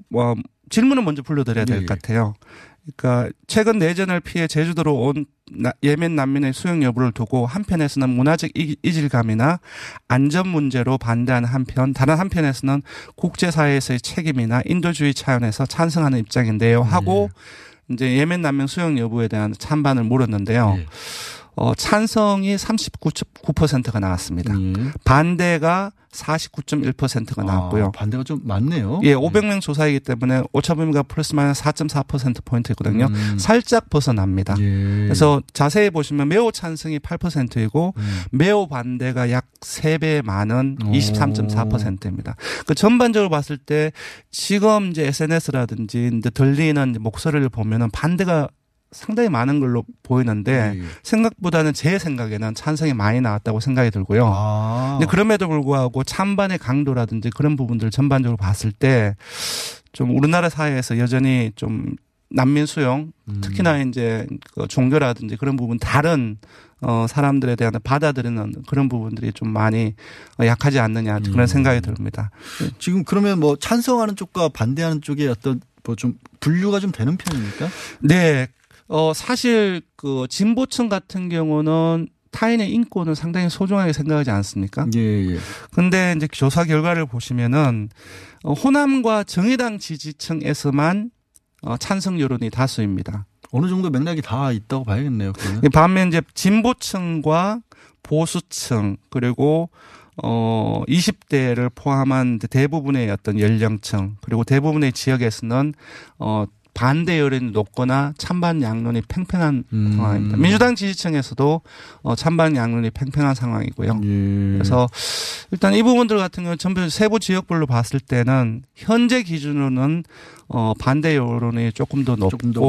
뭐 질문을 먼저 불러드려야 될 예, 것 예. 같아요. 그러니까 최근 내전을 피해 제주도로 온 나- 예멘 난민의 수용 여부를 두고 한편에서는 문화적 이- 이질감이나 안전 문제로 반대하는 한편 다른 한편에서는 국제사회에서의 책임이나 인도주의 차원에서 찬성하는 입장인데요. 하고 이제 예멘 난민 수용 여부에 대한 찬반을 물었는데요. 예. 어, 찬성이 39.9%가 나왔습니다. 반대가 49.1%가 나왔고요. 아, 반대가 좀 많네요. 예, 500명 조사이기 때문에 오차범위가 플러스 마이너스 4.4% 포인트거든요. 음. 살짝 벗어납니다. 예. 그래서 자세히 보시면 매우 찬성이 8%이고 음. 매우 반대가 약 3배 많은 23.4%입니다. 그 전반적으로 봤을 때 지금 이제 SNS라든지 이제 들리는 목소리를 보면은 반대가 상당히 많은 걸로 보이는데 예. 생각보다는 제 생각에는 찬성이 많이 나왔다고 생각이 들고요. 아. 근데 그럼에도 불구하고 찬반의 강도라든지 그런 부분들 전반적으로 봤을 때 좀 우리나라 사회에서 여전히 좀 난민 수용 음. 특히나 이제 그 종교라든지 그런 부분 다른 어 사람들에 대한 받아들이는 그런 부분들이 좀 많이 어, 약하지 않느냐 그런 음. 생각이 듭니다. 지금 그러면 뭐 찬성하는 쪽과 반대하는 쪽에 어떤 뭐 좀 분류가 좀 되는 편입니까? 네. 어, 사실 그 진보층 같은 경우는 타인의 인권을 상당히 소중하게 생각하지 않습니까? 예, 예. 근데 이제 조사 결과를 보시면은 어, 호남과 정의당 지지층에서만 어, 찬성 여론이 다수입니다. 어느 정도 맥락이 다 있다고 봐야겠네요. 그러면. 반면 이제 진보층과 보수층 그리고 어 20대를 포함한 대부분의 어떤 연령층 그리고 대부분의 지역에서는 어 반대 여론이 높거나 찬반 양론이 팽팽한 음. 상황입니다. 민주당 지지층에서도 어 찬반 양론이 팽팽한 상황이고요. 예. 그래서 일단 이 부분들 같은 경우는 전부 세부 지역별로 봤을 때는 현재 기준으로는 어 반대 여론이 조금 더 높고 조금 더.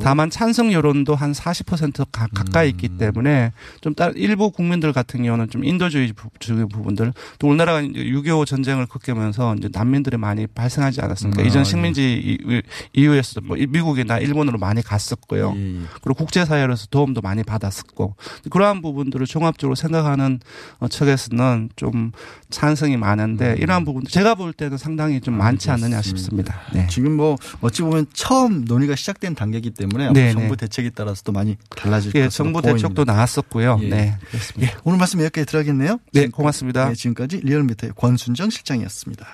다만 찬성 여론도 한 40% 가, 가까이 있기 음. 때문에 좀 다른 일부 국민들 같은 경우는 좀 인도주의 부- 주의 부분들 또 우리나라가 이제 6.25 전쟁을 겪으면서 이제 난민들이 많이 발생하지 않았습니까? 음, 이전 아, 식민지 이- 이후에서도 뭐 미국이나 일본으로 많이 갔었고요. 예, 예. 그리고 국제사회로서 도움도 많이 받았었고 그러한 부분들을 종합적으로 생각하는 어, 측에서는 좀 찬성이 많은데 이러한 부분 제가 볼 때는 상당히 좀 많지 않느냐 싶습니다. 네. 지금 뭐 어찌 보면 처음 논의가 시작된 단계이기 때문에 네, 정부 네. 대책에 따라서 또 많이 달라질 예, 것으로 정부 보입니다. 대책도 나왔었고요. 예. 네. 예, 오늘 말씀 여기까지 들어야겠네요. 네, 고맙습니다. 네, 지금까지 리얼미터의 권순정 실장이었습니다.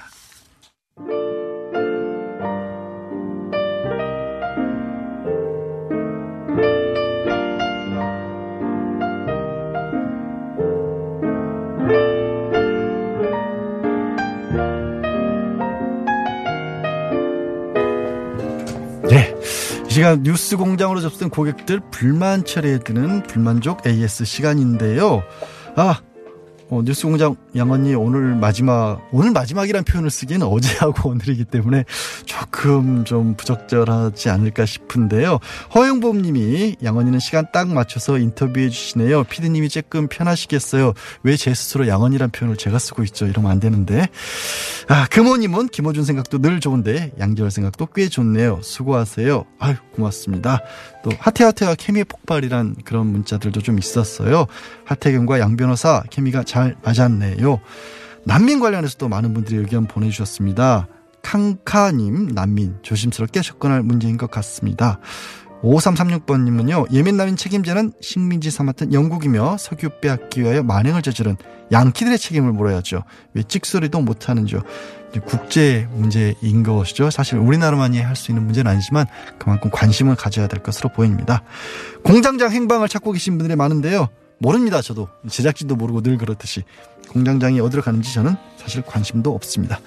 이 시간 뉴스 공장으로 접수된 고객들 불만 처리해드는 불만족 AS 시간인데요. 아, 어, 뉴스 공장 양언니 오늘 마지막, 오늘 마지막이란 표현을 쓰기에는 어제하고 오늘이기 때문에 조금 좀 부적절하지 않을까 싶은데요. 허영범 님이 양언니는 시간 딱 맞춰서 인터뷰해 주시네요. 피디님이 조금 편하시겠어요. 왜 제 스스로 양언니란 표현을 제가 쓰고 있죠. 이러면 안 되는데. 아, 금호님은 김호준 생각도 늘 좋은데 양지열 생각도 꽤 좋네요. 수고하세요. 아유, 고맙습니다. 또 하태하태와 케미의 폭발이란 그런 문자들도 좀 있었어요. 하태경과 양 변호사 케미가 잘 맞았네요. 난민 관련해서도 많은 분들이 의견 보내주셨습니다. 캉카님 난민 조심스럽게 접근할 문제인 것 같습니다. 5336번님은요, 예민남인 책임자는 식민지 삼았던 영국이며 석유 빼앗기 위하여 만행을 저지른 양키들의 책임을 물어야죠. 왜 찍소리도 못하는지요. 국제 문제인 것이죠. 사실 우리나라만이 할 수 있는 문제는 아니지만 그만큼 관심을 가져야 될 것으로 보입니다. 공장장 행방을 찾고 계신 분들이 많은데요. 모릅니다. 저도 제작진도 모르고 늘 그렇듯이 공장장이 어디로 가는지 저는 사실 관심도 없습니다.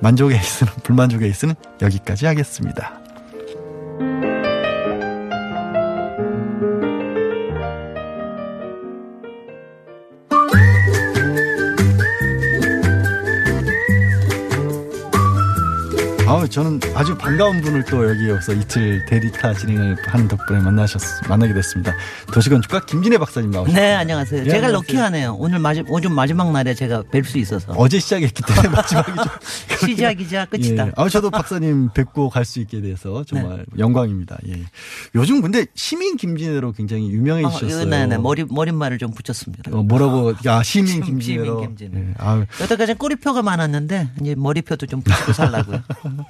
만족의 에이스는 불만족의 에이스는 여기까지 하겠습니다. 아우 저는 아주 반가운 분을 또 여기에서 이틀 대리타 진행을 하는 덕분에 만나셨 만나게 됐습니다. 도시건축가 김진애 박사님 나오셨습니다. 네, 안녕하세요. 네, 제가 안녕하세요. 럭키하네요. 오늘 마지, 오늘 마지막 날에 제가 뵐 수 있어서. 어제 시작했기 때문에 마지막이 좀 시작이자 끝이다. 예. 아, 저도 박사님 뵙고 갈 수 있게 돼서 정말 영광입니다. 예. 요즘 근데 시민 김진애로 굉장히 어, 유명해지셨어요. 네, 네. 머리, 머릿말을 좀 붙였습니다. 어, 뭐라고? 아, 시민 심- 김진애로. 시민 김진애. 예. 아, 여태까지 꼬리표가 많았는데, 이제 머리표도 좀 붙이고 살라고요.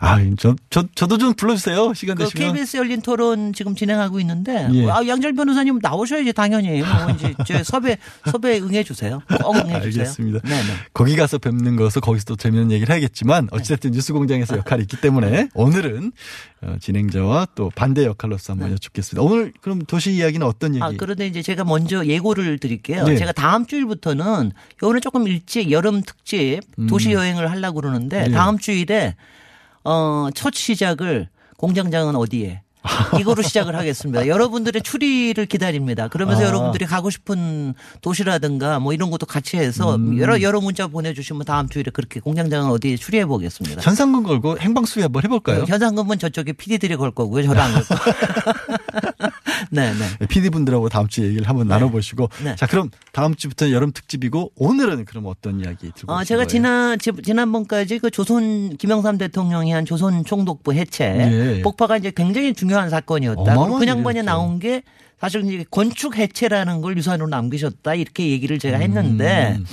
아, 저, 저, 저도 좀 불러주세요. 시간 그 되시면. KBS 열린 토론 지금 진행하고 있는데, 예. 아, 양절 변호사님 나오셔야지, 당연히. 뭐, 이제, 저 섭외, 섭외 응해 주세요. 꼭 응해 주세요. 알겠습니다. 네, 네. 거기 가서 뵙는 것은 거기서 또 재미있는 얘기를 해야겠지만 어찌됐든 뉴스 공장에서 역할이 있기 때문에 오늘은 어, 진행자와 또 반대 역할로서 한번 여쭙겠습니다. 오늘 그럼 도시 이야기는 어떤 얘기? 아, 그런데 이제 제가 먼저 예고를 드릴게요. 네. 제가 다음 주일부터는 요번에 조금 일찍 여름 특집 음. 도시 여행을 하려고 그러는데 네. 다음 주일에 어, 첫 시작을 공장장은 어디에? 이거로 시작을 하겠습니다. 여러분들의 추리를 기다립니다. 그러면서 아. 여러분들이 가고 싶은 도시라든가 뭐 이런 것도 같이 해서 음. 여러 여러 문자 보내주시면 다음 주일에 그렇게 공장장은 어디에 추리해 보겠습니다. 현상금 걸고 행방수위 한번 해볼까요? 현상금은 저쪽에 PD들이 걸 거고요. 저는 안걸 거고. 네, 네. PD 분들하고 다음 주에 얘기를 한번 나눠보시고 네. 자 그럼 다음 주부터는 여름 특집이고 오늘은 그럼 어떤 이야기 들고 어, 제가 거예요? 지난, 지- 지난번까지 그 조선, 김영삼 대통령이 한 조선 총독부 해체. 예. 폭파가 이제 굉장히 중요한 사건이었다. 그 양반이 일이었죠. 나온 게 사실 이제 건축 해체라는 걸 유산으로 남기셨다. 이렇게 얘기를 제가 했는데, 음.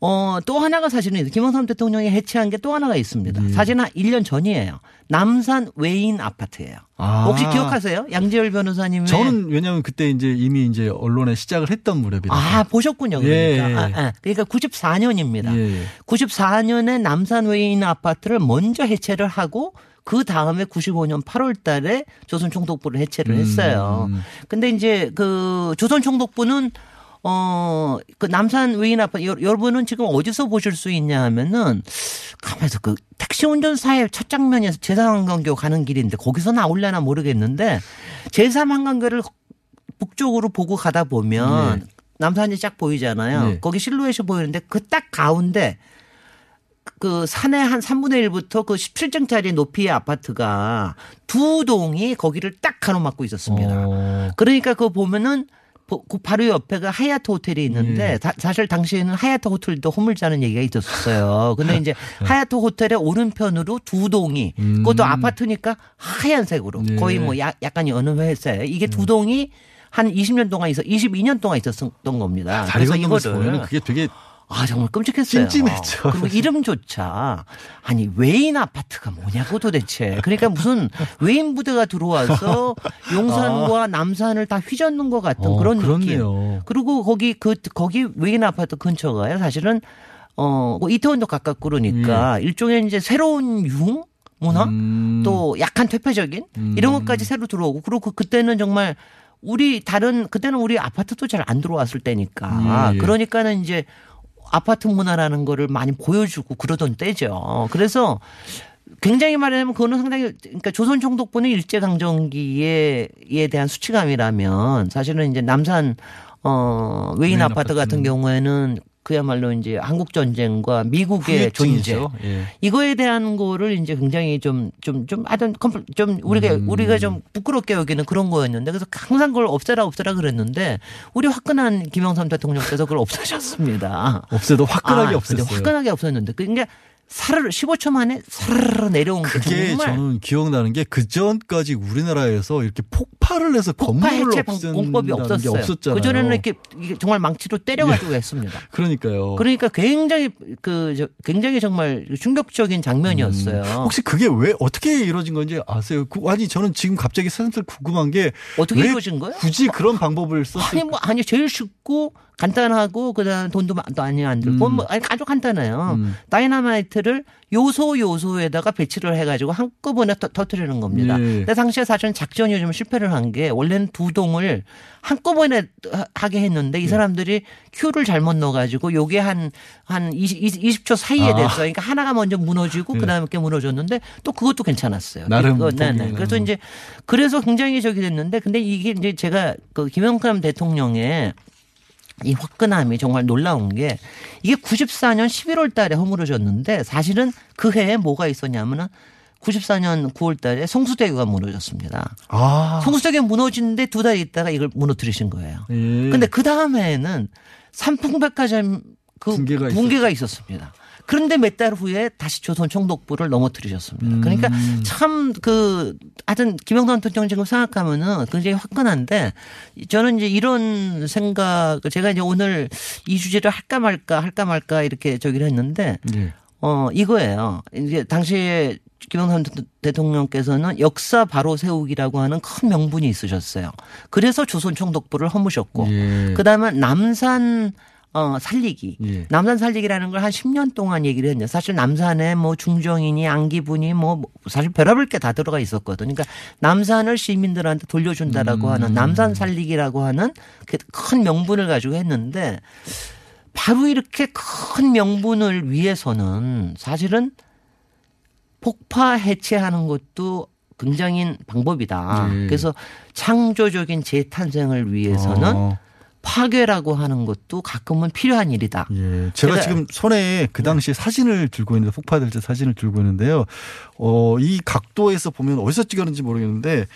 어, 또 하나가 사실은. 김영삼 대통령이 해체한 게 또 하나가 있습니다. 예. 사실 한 1년 전이에요. 남산 외인 아파트예요. 아. 혹시 기억하세요? 양지열 변호사님의 저는 왜냐하면 그때 이제 이미 이제 언론에 시작을 했던 무렵이라. 아, 보셨군요. 그러니까. 예, 예. 아, 아. 그러니까 94년입니다. 예, 예. 94년에 남산 외에 있는 아파트를 먼저 해체를 하고 그 다음에 95년 8월 달에 조선 총독부를 해체를 했어요. 음. 근데 이제 그 조선 총독부는 어, 그 남산 외인 아파트, 여- 여러분은 지금 어디서 보실 수 있냐 하면은, 가만있어, 그 택시 운전사의 첫 장면에서 제3한강교 가는 길인데, 거기서 나올려나 모르겠는데, 제3한강교를 북쪽으로 보고 가다 보면, 예. 남산이 쫙 보이잖아요. 예. 거기 실루엣이 보이는데, 그 딱 가운데, 그 산의 한 3분의 1부터 그 17층짜리 높이의 아파트가 두 동이 거기를 딱 가로막고 있었습니다. 어. 그러니까 그거 보면은 바로 옆에가 하얏트 호텔이 있는데 예. 다- 사실 당시에는 하얏트 호텔도 허물자는 얘기가 있었어요. 근데 이제 하얏트 호텔의 오른편으로 두 동이 네. 음. 그것도 아파트니까 하얀색으로 예. 거의 뭐 야- 약간 연회색 이게 두 동이 한 20년 동안 있어 22년 동안 있었던 겁니다. 다리 그래서 이거를 보면 그게 되게 아 정말 끔찍했어요. 찜찜했죠. 그리고 이름조차 아니 외인 아파트가 뭐냐고 도대체. 그러니까 무슨 외인 부대가 들어와서 용산과 남산을 다 휘젓는 것 같은 아. 어, 그런 느낌. 그렇네요. 그리고 거기 그 거기 외인 아파트 근처가요. 사실은 어 이태원도 가깝고 그러니까 일종의 이제 새로운 융 문화 음. 또 약간 퇴폐적인 이런 것까지 새로 들어오고 그리고 그때는 정말 우리 다른 그때는 우리 아파트도 잘 안 들어왔을 때니까 예, 예. 그러니까는 이제 아파트 문화라는 거를 많이 보여주고 그러던 때죠. 그래서 굉장히 말하자면 그거는 상당히 그러니까 조선 총독부는 일제 강점기에 에 대한 수치감이라면 사실은 이제 남산 어 외인 외인 아파트 같은 경우에는 그야말로 이제 한국 전쟁과 미국의 존재. 예. 이거에 대한 거를 이제 굉장히 좀 좀 좀 하여튼 컴플- 좀 우리가 음. 우리가 좀 부끄럽게 여기는 그런 거였는데 그래서 항상 그걸 없애라 없애라 그랬는데 우리 화끈한 김영삼 대통령께서 그걸 없애셨습니다. 없애도 화끈하게 아, 없앴어요. 화끈하게 없었는데 그게 사르르 15초 만에 사르르 내려온 게 그게 저는 기억나는 게 그 전까지 우리나라에서 이렇게 폭발을 해서 건물을 없앤다는 공법이 게 없었어요. 없었잖아요. 그 전에는 이렇게 정말 망치로 때려가지고 했습니다. 그러니까요. 그러니까 굉장히 그 저- 굉장히 정말 충격적인 장면이었어요. 음, 혹시 그게 왜 어떻게 이루어진 건지 아세요? 그, 아니 저는 지금 갑자기 새삼스레 궁금한 게 어떻게 왜 이루어진 거예요? 굳이 그런 방법을 썼을까? 아니 뭐 아니 제일 쉽고 간단하고 그다음 돈도 많이 안 들고 음. 뭐 아주 간단해요. 다이나마이트를 요소 요소에다가 배치를 해가지고 한꺼번에 터, 터뜨리는 겁니다. 예. 근데 당시에 사실은 작전이 좀 실패를 한 게 원래는 두 동을 한꺼번에 하- 하게 했는데 이 예. 사람들이 큐를 잘못 넣어가지고 요게 한, 한 20, 20초 사이에 아. 됐어요. 그러니까 하나가 먼저 무너지고 예. 그 다음에 게 무너졌는데 또 그것도 괜찮았어요. 나름 그거, 네네. 동의는. 그래서 이제 그래서 굉장히 저기 됐는데 근데 이게 이제 제가 그 김영삼 대통령의 이 화끈함이 정말 놀라운 게 이게 94년 11월 달에 허물어졌는데 사실은 그 해에 뭐가 있었냐면은 94년 9월 달에 성수대교가 무너졌습니다. 아. 성수대교 무너지는데 두 달 있다가 이걸 무너뜨리신 거예요. 예. 근데 그 다음에는 삼풍백화점 그 붕괴가 붕괴가, 있었습니다. 그런데 몇 달 후에 다시 조선 총독부를 넘어뜨리셨습니다. 그러니까 음. 참그 하여튼 김영삼 대통령 지금 생각하면은 굉장히 화끈한데 저는 이제 이런 생각 제가 이제 오늘 이 주제를 할까 말까 할까 말까 이렇게 저기를 했는데 예. 어 이거예요. 이제 당시에 김영삼 대- 대통령께서는 역사 바로 세우기라고 하는 큰 명분이 있으셨어요. 그래서 조선 총독부를 허무셨고 예. 그다음에 남산 어 살리기. 예. 남산 살리기라는 걸 한 10년 동안 얘기를 했는데 사실 남산에 뭐 중정이니 안기분이 뭐 사실 별의별 게 다 들어가 있었거든요. 그러니까 남산을 시민들한테 돌려준다라고 음. 하는 남산 살리기라고 하는 그큰 명분을 가지고 했는데 바로 이렇게 큰 명분을 위해서는 사실은 폭파 해체하는 것도 굉장히 방법이다. 예. 그래서 창조적인 재탄생을 위해서는 어. 파괴라고 하는 것도 가끔은 필요한 일이다. 예. 제가 지금 손에 그 당시 사진을 들고 있는데 폭파될 때 사진을 들고 있는데요. 어, 이 각도에서 보면 어디서 찍었는지 모르겠는데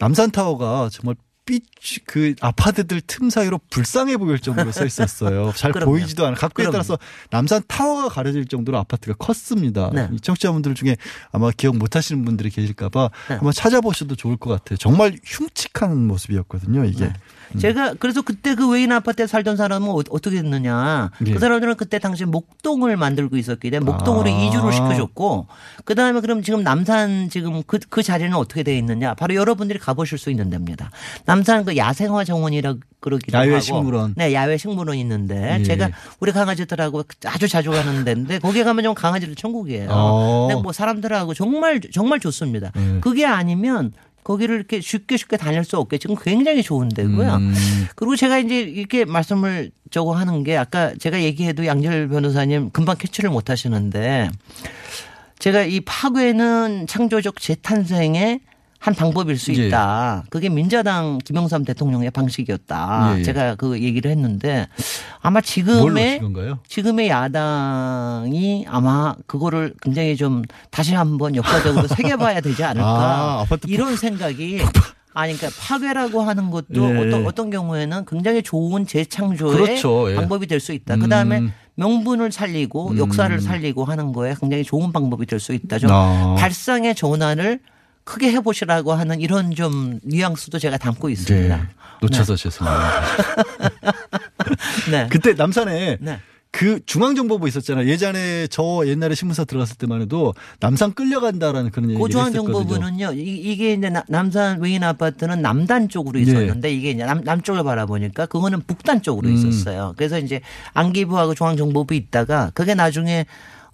남산타워가 정말 삐, 그 아파트들 틈 사이로 불쌍해 보일 정도로 서 있었어요. 잘 그럼요. 보이지도 않아. 각도에 그럼요. 따라서 남산 타워가 가려질 정도로 아파트가 컸습니다. 네. 이 청취자분들 중에 아마 기억 못 하시는 분들이 계실까봐 네. 한번 찾아보셔도 좋을 것 같아요. 정말 흉측한 모습이었거든요, 이게. 네. 제가 그래서 그때 그 외인 아파트에 살던 사람은 어- 어떻게 됐느냐. 예. 그 사람들은 그때 당시에 목동을 만들고 있었기 때문에 목동으로 아. 이주를 시켜줬고 그 다음에 그럼 지금 남산 지금 그, 그 자리는 어떻게 되어 있느냐. 바로 여러분들이 가보실 수 있는 데입니다. 남산 그 야생화 정원이라고 그러기도 야외 하고. 식물원. 네, 야외 식물원 있는데 예. 제가 우리 강아지들하고 아주 자주 가는 데인데 거기 가면 좀 강아지들 천국이에요. 어. 근데 뭐 사람들하고 정말 정말 좋습니다. 예. 그게 아니면 거기를 이렇게 쉽게 쉽게 다닐 수 없게 지금 굉장히 좋은 데고요. 음. 그리고 제가 이제 이렇게 말씀을 저거 하는 게 아까 제가 얘기해도 양절 변호사님 금방 캐치를 못 하시는데 제가 이 파괴는 창조적 재탄생의 한 방법일 수 예. 있다. 그게 민자당 김영삼 대통령의 방식이었다. 예, 예. 제가 그 얘기를 했는데 아마 지금의? 지금의 야당이 아마 그거를 굉장히 좀 다시 한번 역사적으로 새겨봐야 되지 않을까 아, 이런 생각이 아니 그러니까 파괴라고 하는 것도 예. 어떤 어떤 경우에는 굉장히 좋은 재창조의 그렇죠. 예. 방법이 될 수 있다. 그다음에 음. 명분을 살리고 음. 역사를 살리고 하는 거에 굉장히 좋은 방법이 될 수 있다. 좀 아. 발상의 전환을 크게 해보시라고 하는 이런 좀 뉘앙스도 제가 담고 있습니다. 네. 놓쳐서 죄송합니다. 네. 그때 남산에 네. 그 중앙정보부 있었잖아요. 예전에 저 옛날에 신문사 들어갔을 때만 해도 남산 끌려간다라는 그런 얘기를 했었거든요. 고중앙정보부는요, 이- 이게 이제 나- 남산 외인 아파트는 남단 쪽으로 네. 있었는데 이게 이제 남, 남쪽을 바라보니까 그거는 북단 쪽으로 음. 있었어요. 그래서 이제 안기부하고 중앙정보부 있다가 그게 나중에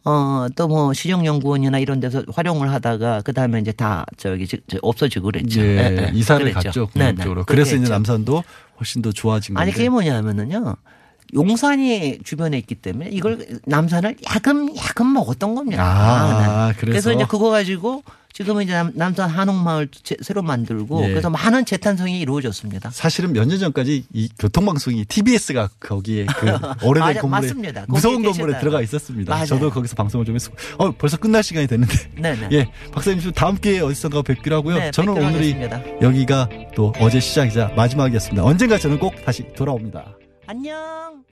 어, 또 뭐 시정연구원이나 이런 데서 활용을 하다가 그 다음에 이제 다 저기 없어지고 그랬죠. 예, 예, 예. 이사를 그랬죠. 갔죠. 네, 네. 그렇게 그래서 이제 했죠. 남산도 훨씬 더 좋아진 아니 건데. 그게 뭐냐면은요. 용산이 주변에 있기 때문에 이걸 남산을 야금야금 먹었던 겁니다. 아, 네. 그래서? 이제 그거 가지고 지금은 이제 남, 남산 한옥마을 제- 새로 만들고 예. 그래서 많은 재탄성이 이루어졌습니다. 사실은 몇 년 전까지 이 교통방송이 TBS가 거기에 그 오래된 맞아, 건물에 맞습니다. 무서운 건물에 계시다가. 들어가 있었습니다. 맞아요. 저도 거기서 방송을 좀 했고, 어 벌써 끝날 시간이 됐는데, 네네. 예 박사님 좀 다음 기회에 어디선가 뵙기로 하고요. 네, 저는 오늘이 하겠습니다. 여기가 또 어제 시작이자 마지막이었습니다. 언젠가 저는 꼭 다시 돌아옵니다. 안녕.